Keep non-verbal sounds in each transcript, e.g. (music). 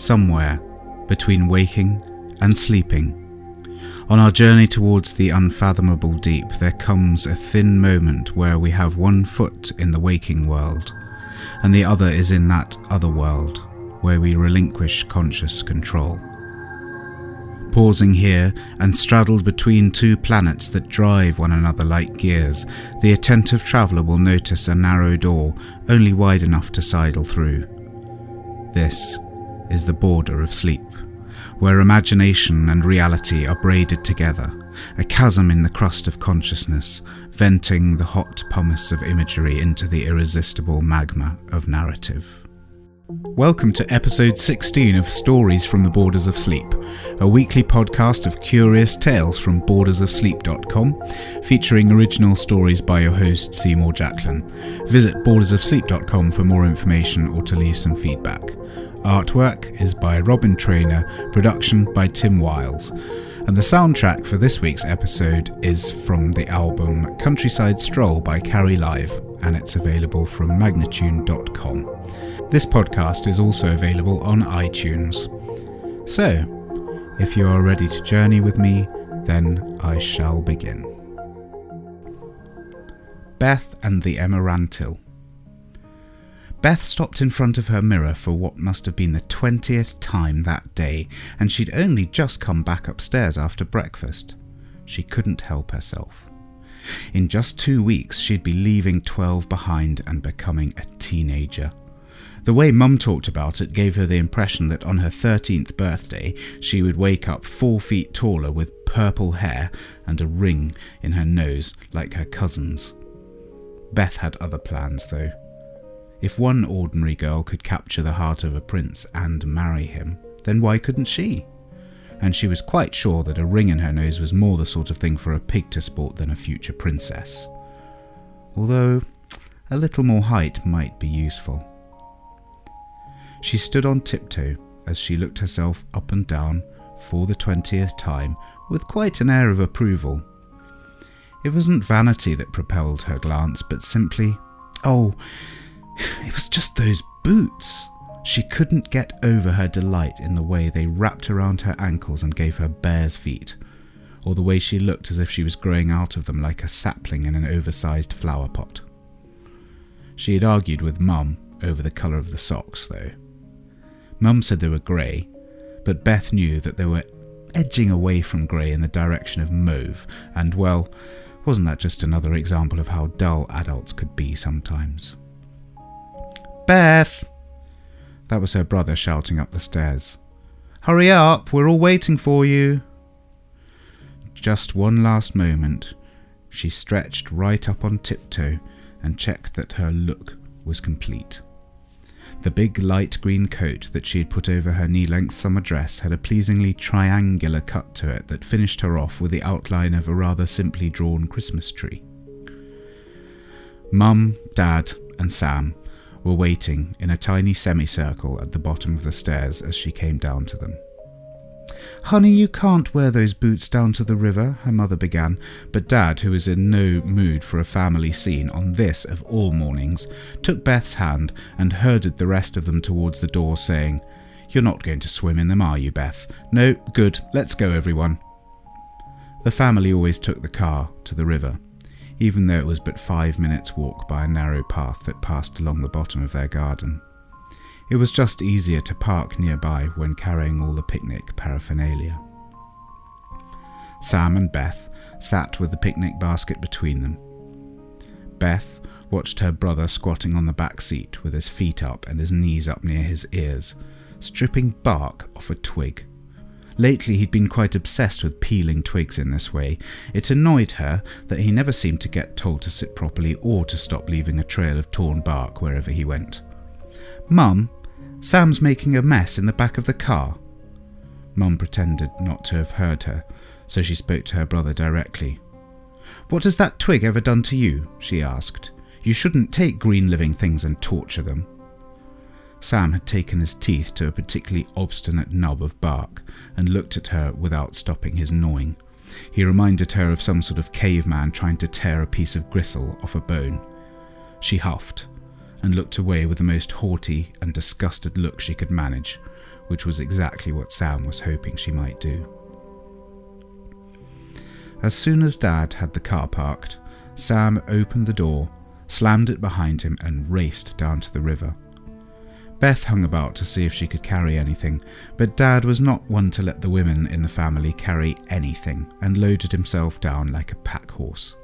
somewhere between waking and sleeping. On our journey towards the unfathomable deep, there comes a thin moment where we have one foot in the waking world, and the other is in that other world, where we relinquish conscious control. Pausing here and straddled between two planets that drive one another like gears, the attentive traveller will notice a narrow door only wide enough to sidle through. This is the border of sleep, where imagination and reality are braided together, a chasm in the crust of consciousness, venting the hot pumice of imagery into the irresistible magma of narrative. Welcome to episode 16 of Stories from the Borders of Sleep, a weekly podcast of curious tales from bordersofsleep.com, featuring original stories by your host Seymour Jacklin. Visit bordersofsleep.com for more information or to leave some feedback. Artwork is by Robin Trainer, production by Tim Wiles. And the soundtrack for this week's episode is from the album Countryside Stroll by Carrie Live, and it's available from magnatune.com. This podcast is also available on iTunes. So, if you are ready to journey with me, then I shall begin. Beth and the Emerantil. Beth stopped in front of her mirror for what must have been the twentieth time that day, and she'd only just come back upstairs after breakfast. She couldn't help herself. In just two weeks, she'd be leaving 12 behind and becoming a teenager. The way Mum talked about it gave her the impression that on her 13th birthday she would wake up four feet taller with purple hair and a ring in her nose like her cousins. Beth had other plans, though. If one ordinary girl could capture the heart of a prince and marry him, then why couldn't she? And she was quite sure that a ring in her nose was more the sort of thing for a pig to sport than a future princess. Although a little more height might be useful. She stood on tiptoe as she looked herself up and down for the twentieth time with quite an air of approval. It wasn't vanity that propelled her glance, but simply, oh, it was just those boots. She couldn't get over her delight in the way they wrapped around her ankles and gave her bear's feet, or the way she looked as if she was growing out of them like a sapling in an oversized flower pot. She had argued with Mum over the colour of the socks, though. Mum said they were grey, but Beth knew that they were edging away from grey in the direction of mauve, and well, wasn't that just another example of how dull adults could be sometimes? Beth! That was her brother shouting up the stairs. Hurry up, we're all waiting for you. Just one last moment, she stretched right up on tiptoe and checked that her look was complete. The big light green coat that she had put over her knee length summer dress had a pleasingly triangular cut to it that finished her off with the outline of a rather simply drawn Christmas tree. Mum, Dad, and Sam were waiting in a tiny semicircle at the bottom of the stairs as she came down to them. Honey, you can't wear those boots down to the river, her mother began, but Dad, who was in no mood for a family scene on this of all mornings, took Beth's hand and herded the rest of them towards the door, saying, You're not going to swim in them, are you, Beth? No, good, let's go, everyone. The family always took the car to the river even though it was but five minutes' walk by a narrow path that passed along the bottom of their garden. It was just easier to park nearby when carrying all the picnic paraphernalia. Sam and Beth sat with the picnic basket between them. Beth watched her brother squatting on the back seat with his feet up and his knees up near his ears, stripping bark off a twig Lately, he'd been quite obsessed with peeling twigs in this way. It annoyed her that he never seemed to get told to sit properly or to stop leaving a trail of torn bark wherever he went. Mum, Sam's making a mess in the back of the car. Mum pretended not to have heard her, so she spoke to her brother directly. What has that twig ever done to you? she asked. You shouldn't take green living things and torture them. Sam had taken his teeth to a particularly obstinate knob of bark and looked at her without stopping his gnawing. He reminded her of some sort of caveman trying to tear a piece of gristle off a bone. She huffed and looked away with the most haughty and disgusted look she could manage, which was exactly what Sam was hoping she might do. As soon as Dad had the car parked, Sam opened the door, slammed it behind him, and raced down to the river. Beth hung about to see if she could carry anything, but Dad was not one to let the women in the family carry anything and loaded himself down like a pack horse.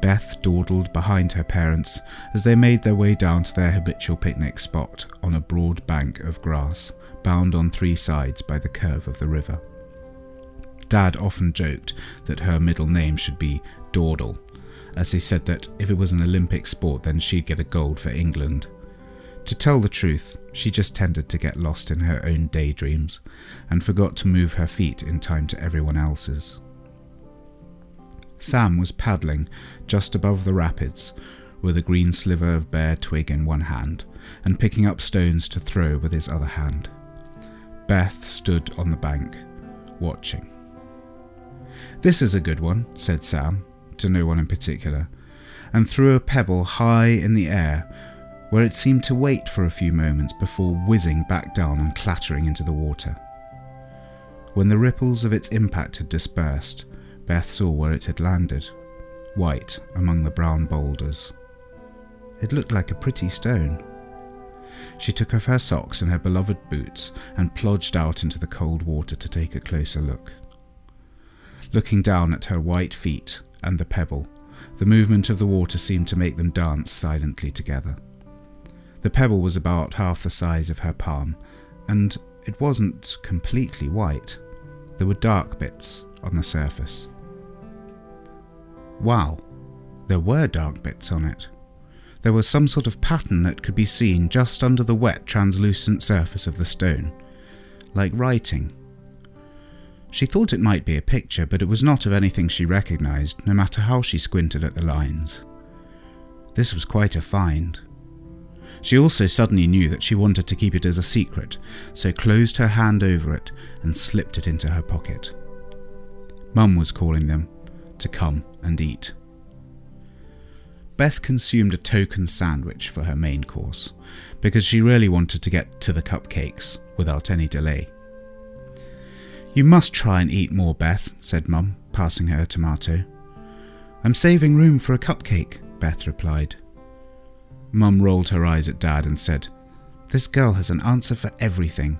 Beth dawdled behind her parents as they made their way down to their habitual picnic spot on a broad bank of grass, bound on three sides by the curve of the river. Dad often joked that her middle name should be Dawdle, as he said that if it was an Olympic sport, then she'd get a gold for England. To tell the truth, she just tended to get lost in her own daydreams and forgot to move her feet in time to everyone else's. Sam was paddling just above the rapids with a green sliver of bare twig in one hand and picking up stones to throw with his other hand. Beth stood on the bank, watching. This is a good one, said Sam, to no one in particular, and threw a pebble high in the air where it seemed to wait for a few moments before whizzing back down and clattering into the water. When the ripples of its impact had dispersed, Beth saw where it had landed, white among the brown boulders. It looked like a pretty stone. She took off her socks and her beloved boots and plunged out into the cold water to take a closer look. Looking down at her white feet and the pebble, the movement of the water seemed to make them dance silently together. The pebble was about half the size of her palm, and it wasn't completely white. There were dark bits on the surface. Wow, there were dark bits on it. There was some sort of pattern that could be seen just under the wet, translucent surface of the stone, like writing. She thought it might be a picture, but it was not of anything she recognized, no matter how she squinted at the lines. This was quite a find. She also suddenly knew that she wanted to keep it as a secret, so closed her hand over it and slipped it into her pocket. Mum was calling them to come and eat. Beth consumed a token sandwich for her main course, because she really wanted to get to the cupcakes without any delay. You must try and eat more, Beth, said Mum, passing her a tomato. I'm saving room for a cupcake, Beth replied. Mum rolled her eyes at Dad and said, This girl has an answer for everything,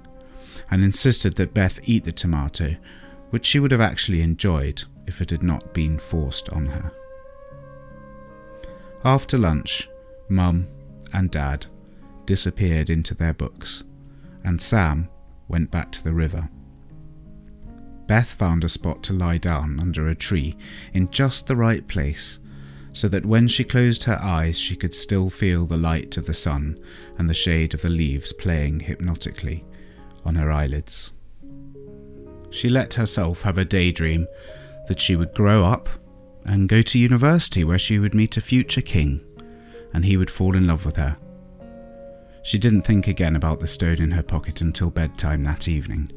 and insisted that Beth eat the tomato, which she would have actually enjoyed if it had not been forced on her. After lunch, Mum and Dad disappeared into their books, and Sam went back to the river. Beth found a spot to lie down under a tree in just the right place so that when she closed her eyes she could still feel the light of the sun and the shade of the leaves playing hypnotically on her eyelids. She let herself have a daydream that she would grow up and go to university where she would meet a future king and he would fall in love with her. She didn't think again about the stone in her pocket until bedtime that evening.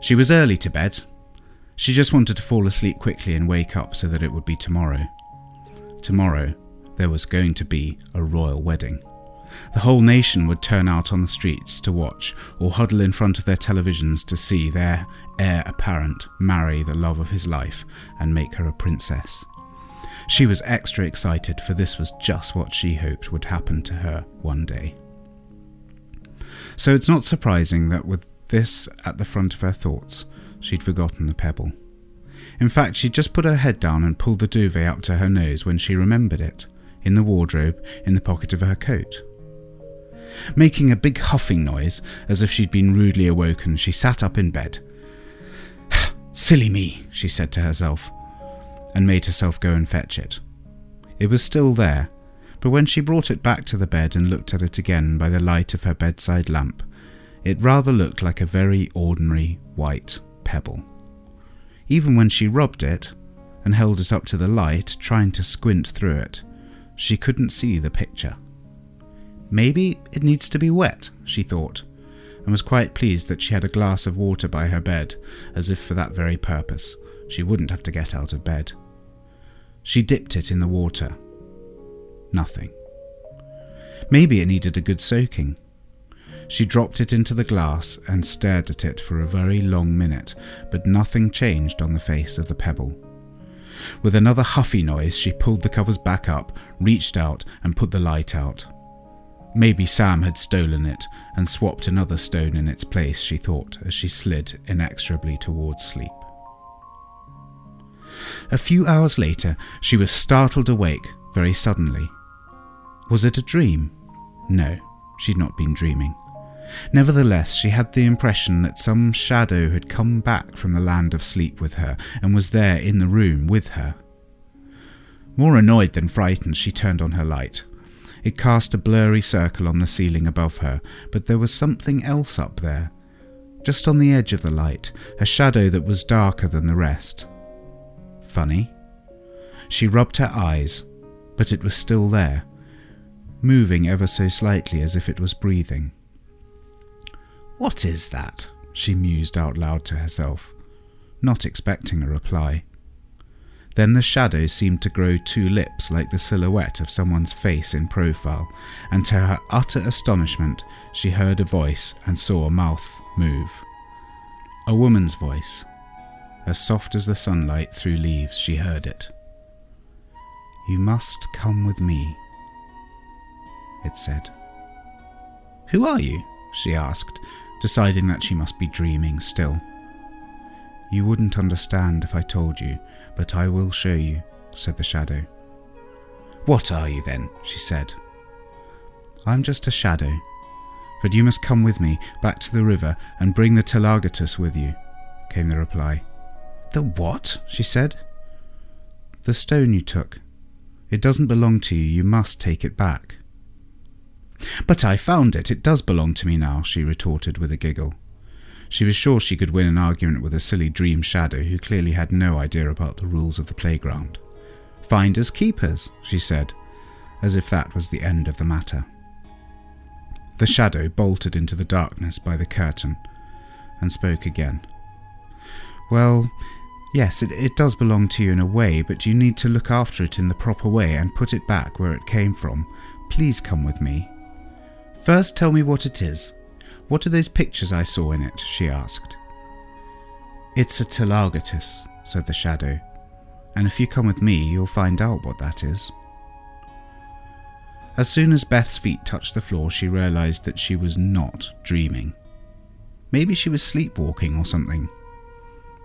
She was early to bed. She just wanted to fall asleep quickly and wake up so that it would be tomorrow. Tomorrow, there was going to be a royal wedding. The whole nation would turn out on the streets to watch or huddle in front of their televisions to see their heir apparent marry the love of his life and make her a princess. She was extra excited, for this was just what she hoped would happen to her one day. So it's not surprising that with this at the front of her thoughts, she'd forgotten the pebble. In fact, she'd just put her head down and pulled the duvet up to her nose when she remembered it, in the wardrobe in the pocket of her coat. Making a big huffing noise, as if she'd been rudely awoken, she sat up in bed. Silly me, she said to herself, and made herself go and fetch it. It was still there, but when she brought it back to the bed and looked at it again by the light of her bedside lamp, it rather looked like a very ordinary white pebble. Even when she rubbed it and held it up to the light, trying to squint through it, she couldn't see the picture. Maybe it needs to be wet, she thought, and was quite pleased that she had a glass of water by her bed, as if for that very purpose she wouldn't have to get out of bed. She dipped it in the water. Nothing. Maybe it needed a good soaking. She dropped it into the glass and stared at it for a very long minute, but nothing changed on the face of the pebble. With another huffy noise, she pulled the covers back up, reached out, and put the light out. Maybe Sam had stolen it and swapped another stone in its place, she thought, as she slid inexorably towards sleep. A few hours later, she was startled awake very suddenly. Was it a dream? No, she'd not been dreaming. Nevertheless, she had the impression that some shadow had come back from the land of sleep with her and was there in the room with her. More annoyed than frightened, she turned on her light. It cast a blurry circle on the ceiling above her, but there was something else up there. Just on the edge of the light, a shadow that was darker than the rest. Funny. She rubbed her eyes, but it was still there, moving ever so slightly as if it was breathing. What is that? she mused out loud to herself, not expecting a reply. Then the shadow seemed to grow two lips like the silhouette of someone's face in profile, and to her utter astonishment, she heard a voice and saw a mouth move. A woman's voice. As soft as the sunlight through leaves, she heard it. You must come with me, it said. Who are you? she asked, deciding that she must be dreaming still. You wouldn't understand if I told you, but I will show you, said the shadow. What are you then? she said. I'm just a shadow, but you must come with me back to the river and bring the Telagatus with you, came the reply. The what? she said. The stone you took. It doesn't belong to you, you must take it back. But I found it. It does belong to me now, she retorted with a giggle. She was sure she could win an argument with a silly dream shadow who clearly had no idea about the rules of the playground. Finders keepers, she said, as if that was the end of the matter. The shadow bolted into the darkness by the curtain and spoke again. Well, yes, it, it does belong to you in a way, but you need to look after it in the proper way and put it back where it came from. Please come with me. First tell me what it is. What are those pictures I saw in it? she asked. It's a Telagatus, said the shadow, and if you come with me, you'll find out what that is. As soon as Beth's feet touched the floor, she realized that she was not dreaming. Maybe she was sleepwalking or something.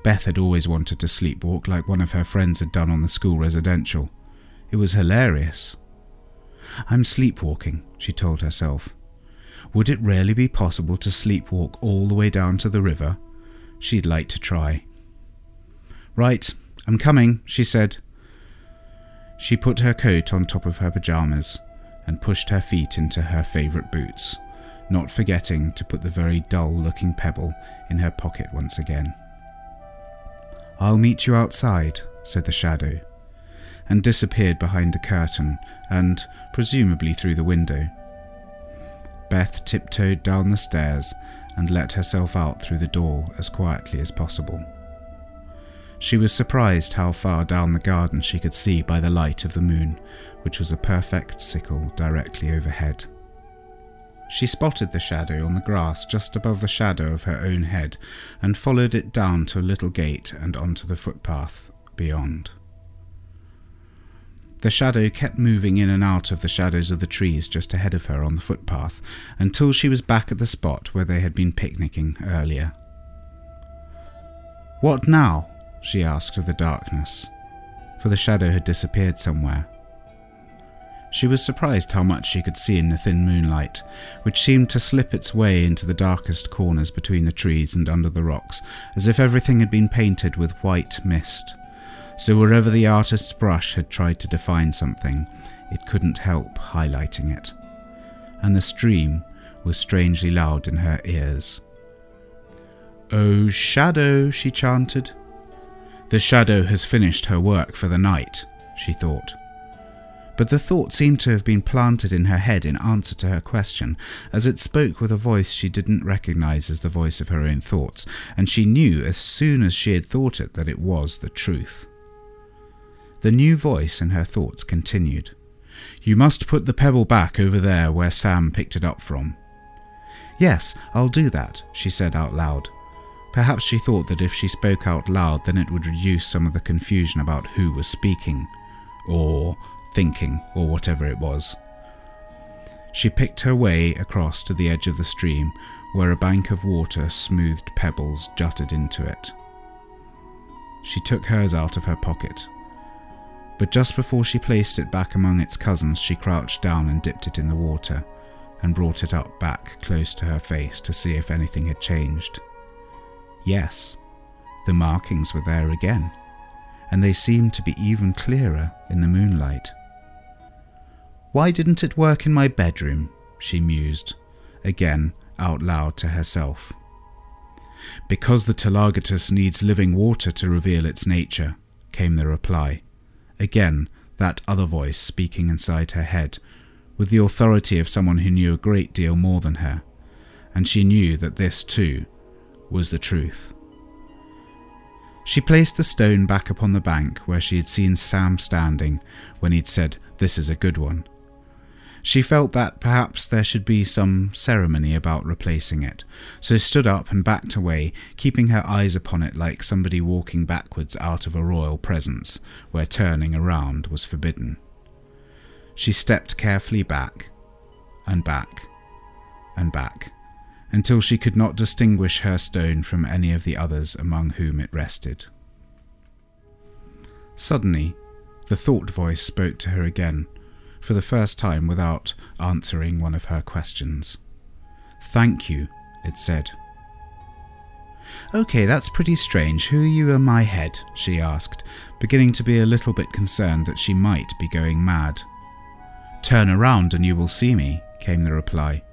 Beth had always wanted to sleepwalk like one of her friends had done on the school residential. It was hilarious. I'm sleepwalking, she told herself. Would it really be possible to sleepwalk all the way down to the river? She'd like to try. Right, I'm coming, she said. She put her coat on top of her pyjamas and pushed her feet into her favourite boots, not forgetting to put the very dull looking pebble in her pocket once again. I'll meet you outside, said the shadow, and disappeared behind the curtain and, presumably, through the window. Beth tiptoed down the stairs and let herself out through the door as quietly as possible. She was surprised how far down the garden she could see by the light of the moon, which was a perfect sickle directly overhead. She spotted the shadow on the grass just above the shadow of her own head and followed it down to a little gate and onto the footpath beyond. The shadow kept moving in and out of the shadows of the trees just ahead of her on the footpath until she was back at the spot where they had been picnicking earlier. What now? she asked of the darkness, for the shadow had disappeared somewhere. She was surprised how much she could see in the thin moonlight, which seemed to slip its way into the darkest corners between the trees and under the rocks, as if everything had been painted with white mist so wherever the artist's brush had tried to define something, it couldn't help highlighting it. And the stream was strangely loud in her ears. Oh, shadow, she chanted. The shadow has finished her work for the night, she thought. But the thought seemed to have been planted in her head in answer to her question, as it spoke with a voice she didn't recognize as the voice of her own thoughts, and she knew as soon as she had thought it that it was the truth. The new voice in her thoughts continued. You must put the pebble back over there where Sam picked it up from. Yes, I'll do that, she said out loud. Perhaps she thought that if she spoke out loud, then it would reduce some of the confusion about who was speaking, or thinking, or whatever it was. She picked her way across to the edge of the stream, where a bank of water smoothed pebbles jutted into it. She took hers out of her pocket. But just before she placed it back among its cousins, she crouched down and dipped it in the water, and brought it up back close to her face to see if anything had changed. Yes, the markings were there again, and they seemed to be even clearer in the moonlight. Why didn't it work in my bedroom? she mused, again out loud to herself. Because the Telagatus needs living water to reveal its nature, came the reply. Again, that other voice speaking inside her head, with the authority of someone who knew a great deal more than her, and she knew that this, too, was the truth. She placed the stone back upon the bank where she had seen Sam standing when he'd said, This is a good one, she felt that perhaps there should be some ceremony about replacing it, so stood up and backed away, keeping her eyes upon it like somebody walking backwards out of a royal presence, where turning around was forbidden. She stepped carefully back, and back, and back, until she could not distinguish her stone from any of the others among whom it rested. Suddenly, the thought voice spoke to her again for the first time without answering one of her questions. Thank you, it said. Okay, that's pretty strange. Who are you in my head? she asked, beginning to be a little bit concerned that she might be going mad. Turn around and you will see me, came the reply.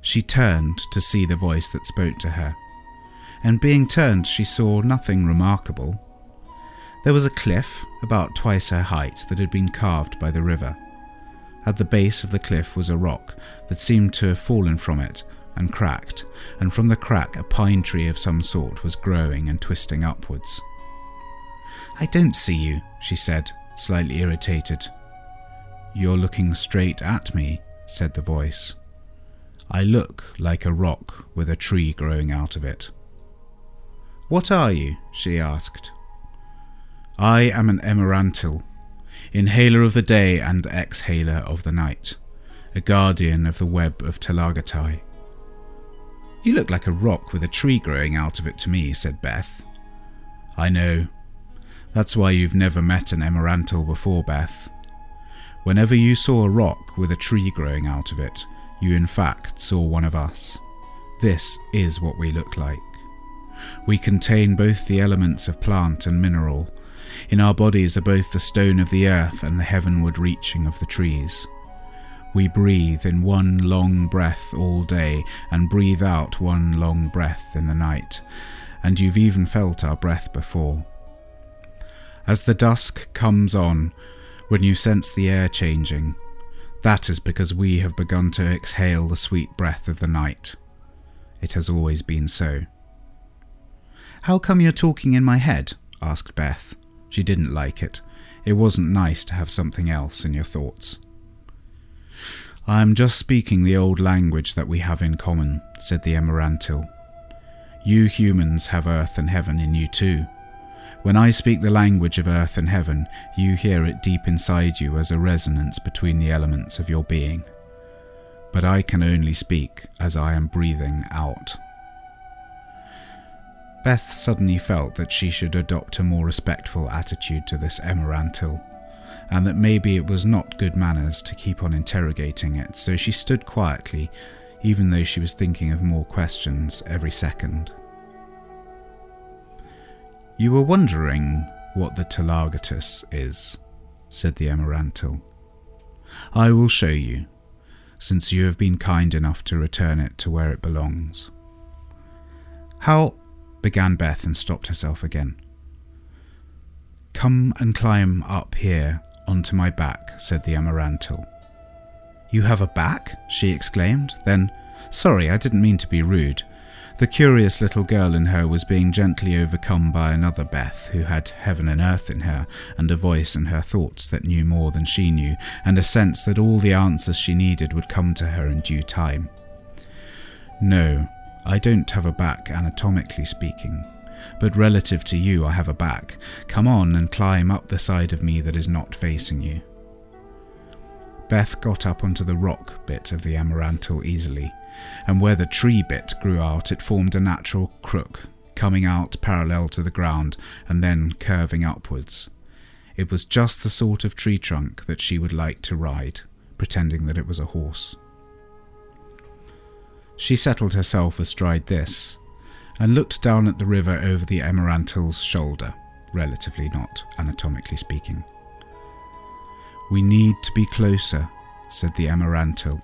She turned to see the voice that spoke to her, and being turned, she saw nothing remarkable. There was a cliff, about twice her height, that had been carved by the river. At the base of the cliff was a rock that seemed to have fallen from it and cracked, and from the crack a pine tree of some sort was growing and twisting upwards. I don't see you, she said, slightly irritated. You're looking straight at me, said the voice. I look like a rock with a tree growing out of it. What are you? she asked. I am an emerantil, inhaler of the day and exhaler of the night, a guardian of the web of Telagatai. You look like a rock with a tree growing out of it to me, said Beth. I know. That's why you've never met an emerantil before, Beth. Whenever you saw a rock with a tree growing out of it, you in fact saw one of us. This is what we look like. We contain both the elements of plant and mineral, in our bodies are both the stone of the earth and the heavenward reaching of the trees. We breathe in one long breath all day and breathe out one long breath in the night, and you've even felt our breath before. As the dusk comes on, when you sense the air changing, that is because we have begun to exhale the sweet breath of the night. It has always been so. How come you're talking in my head? asked Beth. She didn't like it. It wasn't nice to have something else in your thoughts. I am just speaking the old language that we have in common, said the Emerantil. You humans have earth and heaven in you too. When I speak the language of earth and heaven, you hear it deep inside you as a resonance between the elements of your being. But I can only speak as I am breathing out. Beth suddenly felt that she should adopt a more respectful attitude to this Emerantil, and that maybe it was not good manners to keep on interrogating it, so she stood quietly, even though she was thinking of more questions every second. You were wondering what the Telagatus is, said the Emerantil. I will show you, since you have been kind enough to return it to where it belongs. How began Beth and stopped herself again. Come and climb up here onto my back, said the Emerantil. You have a back? she exclaimed. Then, sorry, I didn't mean to be rude. The curious little girl in her was being gently overcome by another Beth who had heaven and earth in her, and a voice in her thoughts that knew more than she knew, and a sense that all the answers she needed would come to her in due time. No, I don't have a back anatomically speaking, but relative to you, I have a back. Come on and climb up the side of me that is not facing you. Beth got up onto the rock bit of the emerantil easily, and where the tree bit grew out, it formed a natural crook, coming out parallel to the ground and then curving upwards. It was just the sort of tree trunk that she would like to ride, pretending that it was a horse. She settled herself astride this, and looked down at the river over the Emerantil's shoulder, relatively not anatomically speaking. We need to be closer, said the Emerantil.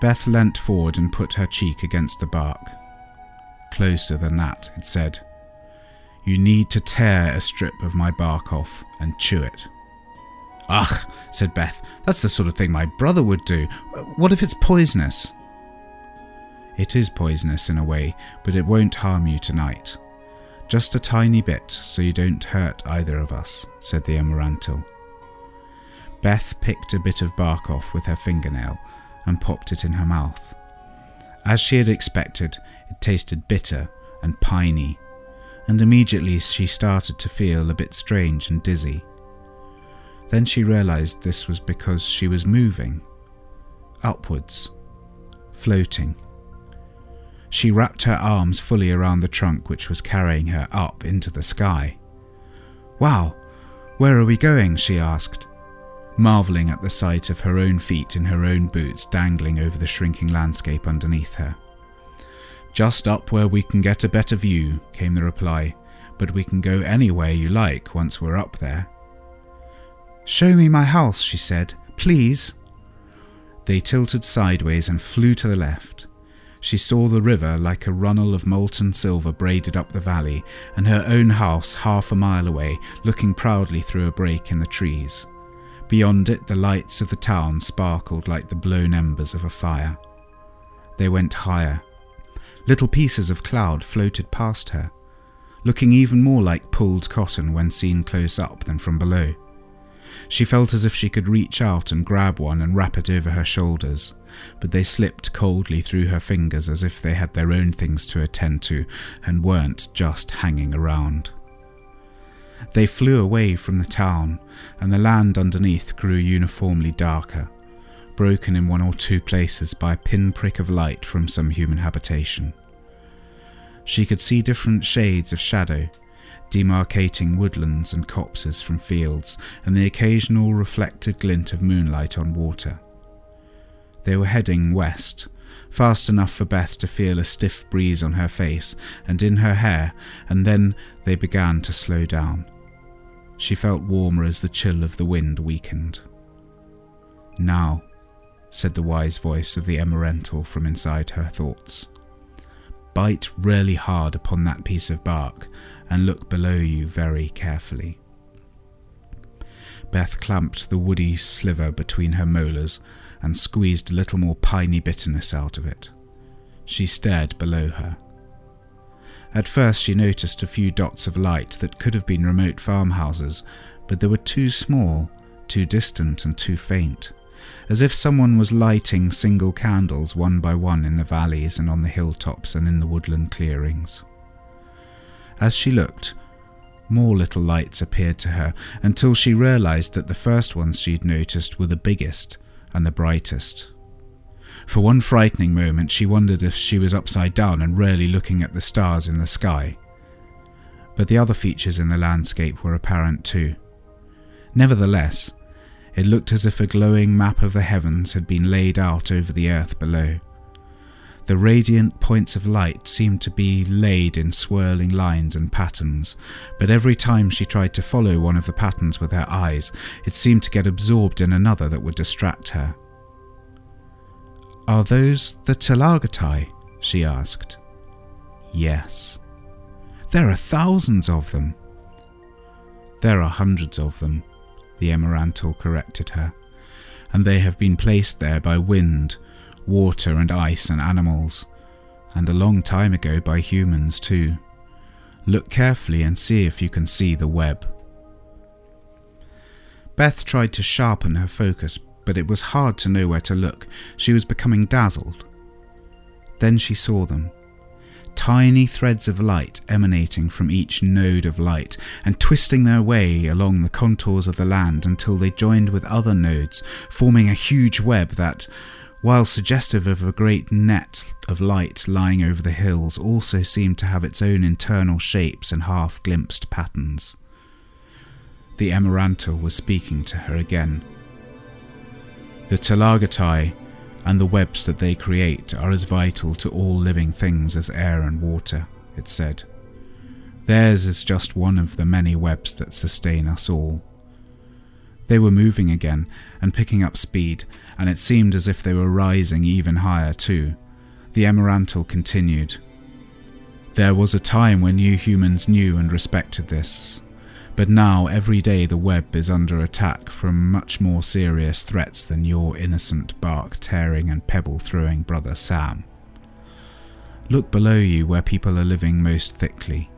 Beth leant forward and put her cheek against the bark. Closer than that, it said. You need to tear a strip of my bark off and chew it. Ugh, said Beth, that's the sort of thing my brother would do. What if it's poisonous? It is poisonous in a way, but it won't harm you tonight. Just a tiny bit, so you don't hurt either of us, said the Emerantil. Beth picked a bit of bark off with her fingernail and popped it in her mouth. As she had expected, it tasted bitter and piney, and immediately she started to feel a bit strange and dizzy. Then she realized this was because she was moving, upwards, floating. She wrapped her arms fully around the trunk which was carrying her up into the sky. Wow, where are we going? she asked marvelling at the sight of her own feet in her own boots dangling over the shrinking landscape underneath her. Just up where we can get a better view, came the reply, but we can go anywhere you like once we're up there. Show me my house, she said, please. They tilted sideways and flew to the left. She saw the river like a runnel of molten silver braided up the valley, and her own house half a mile away, looking proudly through a break in the trees. Beyond it, the lights of the town sparkled like the blown embers of a fire. They went higher. Little pieces of cloud floated past her, looking even more like pulled cotton when seen close up than from below. She felt as if she could reach out and grab one and wrap it over her shoulders, but they slipped coldly through her fingers as if they had their own things to attend to and weren't just hanging around. They flew away from the town, and the land underneath grew uniformly darker, broken in one or two places by a pinprick of light from some human habitation. She could see different shades of shadow, demarcating woodlands and copses from fields, and the occasional reflected glint of moonlight on water. They were heading west, fast enough for Beth to feel a stiff breeze on her face and in her hair, and then they began to slow down. She felt warmer as the chill of the wind weakened. Now, said the wise voice of the Emerantil from inside her thoughts, bite really hard upon that piece of bark and look below you very carefully. Beth clamped the woody sliver between her molars and squeezed a little more piney bitterness out of it. She stared below her. At first she noticed a few dots of light that could have been remote farmhouses, but they were too small, too distant, and too faint, as if someone was lighting single candles one by one in the valleys and on the hilltops and in the woodland clearings. As she looked, more little lights appeared to her until she realized that the first ones she'd noticed were the biggest and the brightest. For one frightening moment, she wondered if she was upside down and really looking at the stars in the sky. But the other features in the landscape were apparent too. Nevertheless, it looked as if a glowing map of the heavens had been laid out over the earth below. The radiant points of light seemed to be laid in swirling lines and patterns, but every time she tried to follow one of the patterns with her eyes, it seemed to get absorbed in another that would distract her. Are those the Telagatai? she asked. Yes. There are thousands of them. There are hundreds of them, the Emerantil corrected her, and they have been placed there by wind water and ice and animals, and a long time ago by humans too. Look carefully and see if you can see the web. Beth tried to sharpen her focus, but it was hard to know where to look. She was becoming dazzled. Then she saw them. Tiny threads of light emanating from each node of light and twisting their way along the contours of the land until they joined with other nodes, forming a huge web that, while suggestive of a great net of light lying over the hills, also seemed to have its own internal shapes and half glimpsed patterns. The Emerantil was speaking to her again. The Telagatai and the webs that they create are as vital to all living things as air and water, it said. Theirs is just one of the many webs that sustain us all. They were moving again and picking up speed, and it seemed as if they were rising even higher too. The Emerantil continued. There was a time when you humans knew and respected this, but now every day the web is under attack from much more serious threats than your innocent bark tearing and pebble throwing brother Sam. Look below you where people are living most thickly.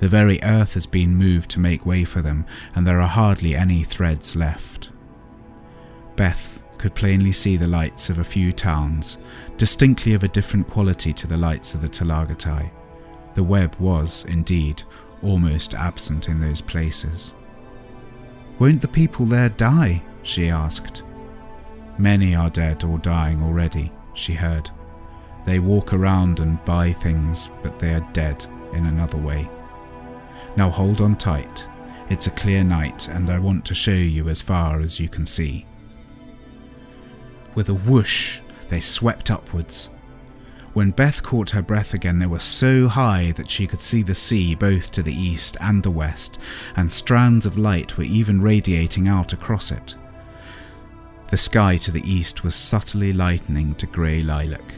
The very earth has been moved to make way for them, and there are hardly any threads left. Beth could plainly see the lights of a few towns, distinctly of a different quality to the lights of the Telagatai. The web was, indeed, almost absent in those places. Won't the people there die? she asked. Many are dead or dying already, she heard. They walk around and buy things, but they are dead in another way. Now hold on tight. It's a clear night, and I want to show you as far as you can see. With a whoosh, they swept upwards. When Beth caught her breath again, they were so high that she could see the sea both to the east and the west, and strands of light were even radiating out across it. The sky to the east was subtly lightening to grey lilac.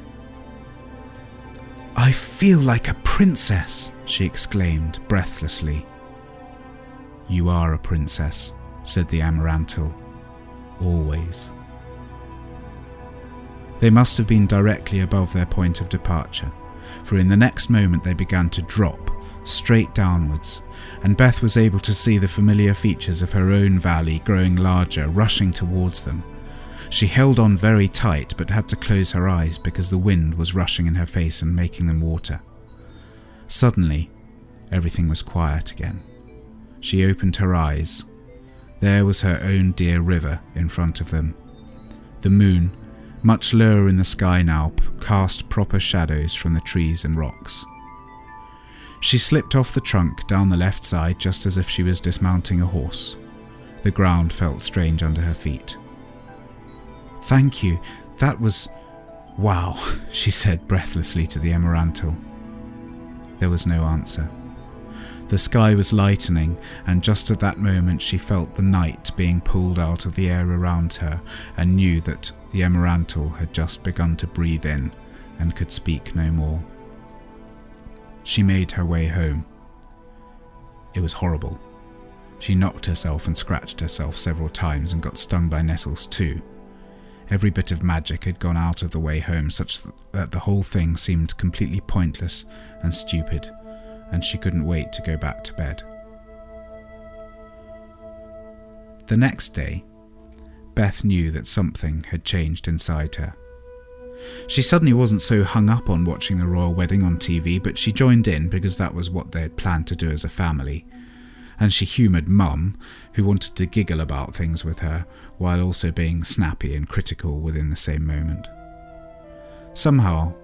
I feel like a princess, she exclaimed breathlessly. You are a princess, said the Emerantil. Always. They must have been directly above their point of departure, for in the next moment they began to drop, straight downwards, and Beth was able to see the familiar features of her own valley growing larger, rushing towards them. She held on very tight but had to close her eyes because the wind was rushing in her face and making them water. Suddenly, everything was quiet again. She opened her eyes. There was her own dear river in front of them. The moon, much lower in the sky now, cast proper shadows from the trees and rocks. She slipped off the trunk down the left side just as if she was dismounting a horse. The ground felt strange under her feet. Thank you. That was. Wow, (laughs) she said breathlessly to the Emerantil. There was no answer. The sky was lightening, and just at that moment she felt the night being pulled out of the air around her and knew that the Emerantil had just begun to breathe in and could speak no more. She made her way home. It was horrible. She knocked herself and scratched herself several times and got stung by nettles too. Every bit of magic had gone out of the way home, such that the whole thing seemed completely pointless and stupid, and she couldn't wait to go back to bed. The next day, Beth knew that something had changed inside her. She suddenly wasn't so hung up on watching the royal wedding on TV, but she joined in because that was what they had planned to do as a family. And she humoured Mum, who wanted to giggle about things with her, while also being snappy and critical within the same moment. Somehow,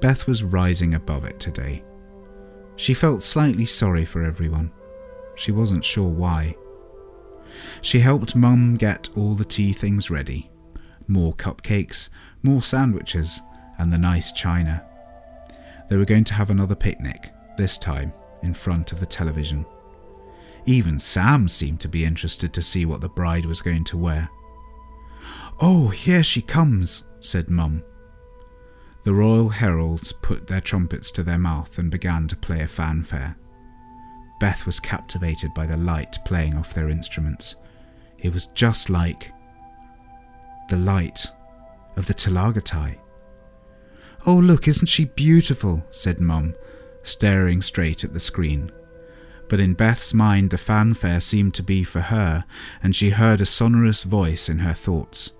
Beth was rising above it today. She felt slightly sorry for everyone. She wasn't sure why. She helped Mum get all the tea things ready more cupcakes, more sandwiches, and the nice china. They were going to have another picnic, this time in front of the television. Even Sam seemed to be interested to see what the bride was going to wear. Oh, here she comes, said Mum. The royal heralds put their trumpets to their mouth and began to play a fanfare. Beth was captivated by the light playing off their instruments. It was just like the light of the Telagatai. Oh, look, isn't she beautiful? said Mum, staring straight at the screen. But in Beth's mind, the fanfare seemed to be for her, and she heard a sonorous voice in her thoughts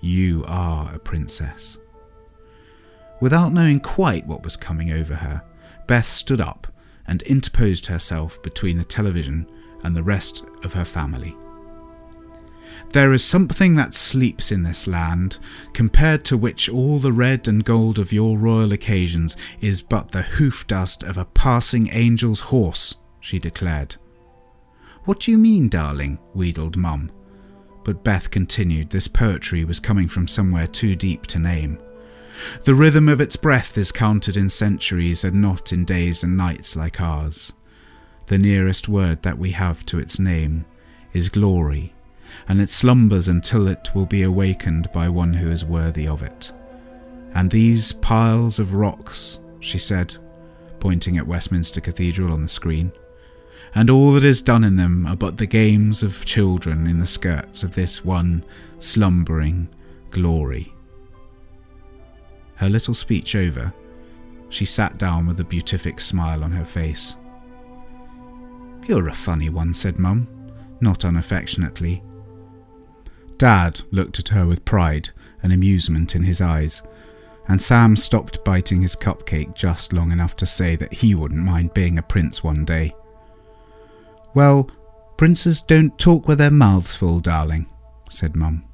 You are a princess. Without knowing quite what was coming over her, Beth stood up and interposed herself between the television and the rest of her family. There is something that sleeps in this land, compared to which all the red and gold of your royal occasions is but the hoof dust of a passing angel's horse, she declared. What do you mean, darling? wheedled Mum. But Beth continued this poetry was coming from somewhere too deep to name. The rhythm of its breath is counted in centuries and not in days and nights like ours. The nearest word that we have to its name is glory and it slumbers until it will be awakened by one who is worthy of it. And these piles of rocks, she said, pointing at Westminster Cathedral on the screen, and all that is done in them are but the games of children in the skirts of this one slumbering glory. Her little speech over, she sat down with a beatific smile on her face. You're a funny one, said Mum, not unaffectionately, Dad looked at her with pride and amusement in his eyes, and Sam stopped biting his cupcake just long enough to say that he wouldn't mind being a prince one day. Well, princes don't talk with their mouths full, darling, said Mum.